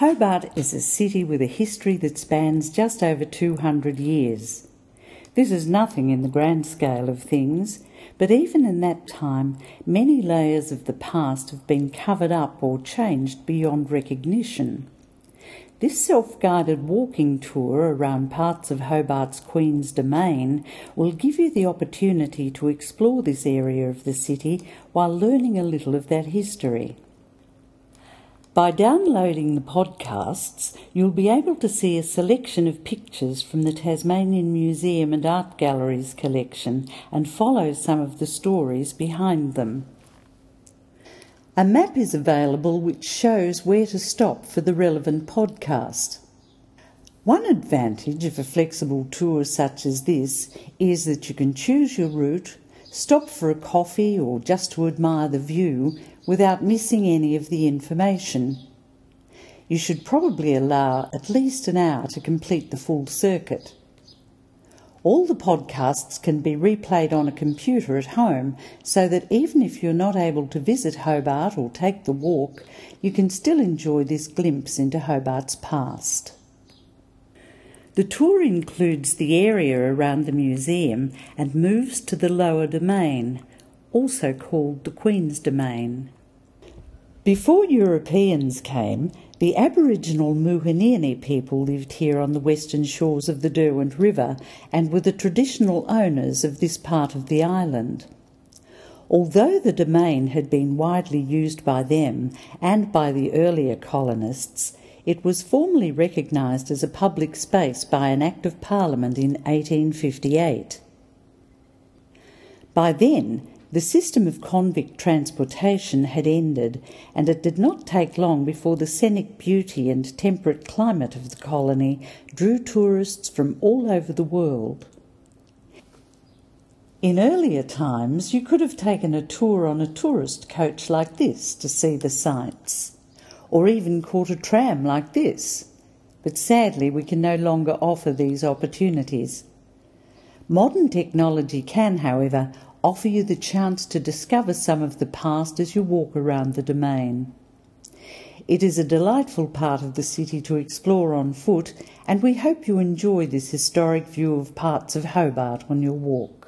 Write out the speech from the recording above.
Hobart is a city with a history that spans just over 200 years. This is nothing in the grand scale of things, but even in that time, many layers of the past have been covered up or changed beyond recognition. This self guided walking tour around parts of Hobart's Queen's Domain will give you the opportunity to explore this area of the city while learning a little of that history. By downloading the podcasts, you'll be able to see a selection of pictures from the Tasmanian Museum and Art Gallery's collection and follow some of the stories behind them. A map is available which shows where to stop for the relevant podcast. One advantage of a flexible tour such as this is that you can choose your route, stop for a coffee or just to admire the view without missing any of the information. You should probably allow at least an hour to complete the full circuit. All the podcasts can be replayed on a computer at home so that even if you're not able to visit Hobart or take the walk, you can still enjoy this glimpse into Hobart's past. The tour includes the area around the museum and moves to the lower domain, also called the Queen's Domain. Before Europeans came, the Aboriginal Muhuniini people lived here on the western shores of the Derwent River and were the traditional owners of this part of the island. Although the domain had been widely used by them and by the earlier colonists, it was formally recognised as a public space by an Act of Parliament in 1858. By then, the system of convict transportation had ended, and it did not take long before the scenic beauty and temperate climate of the colony drew tourists from all over the world. In earlier times, you could have taken a tour on a tourist coach like this to see the sights, or even caught a tram like this, but sadly we can no longer offer these opportunities. Modern technology can, however, offer you the chance to discover some of the past as you walk around the domain. It is a delightful part of the city to explore on foot, and we hope you enjoy this historic view of parts of Hobart on your walk.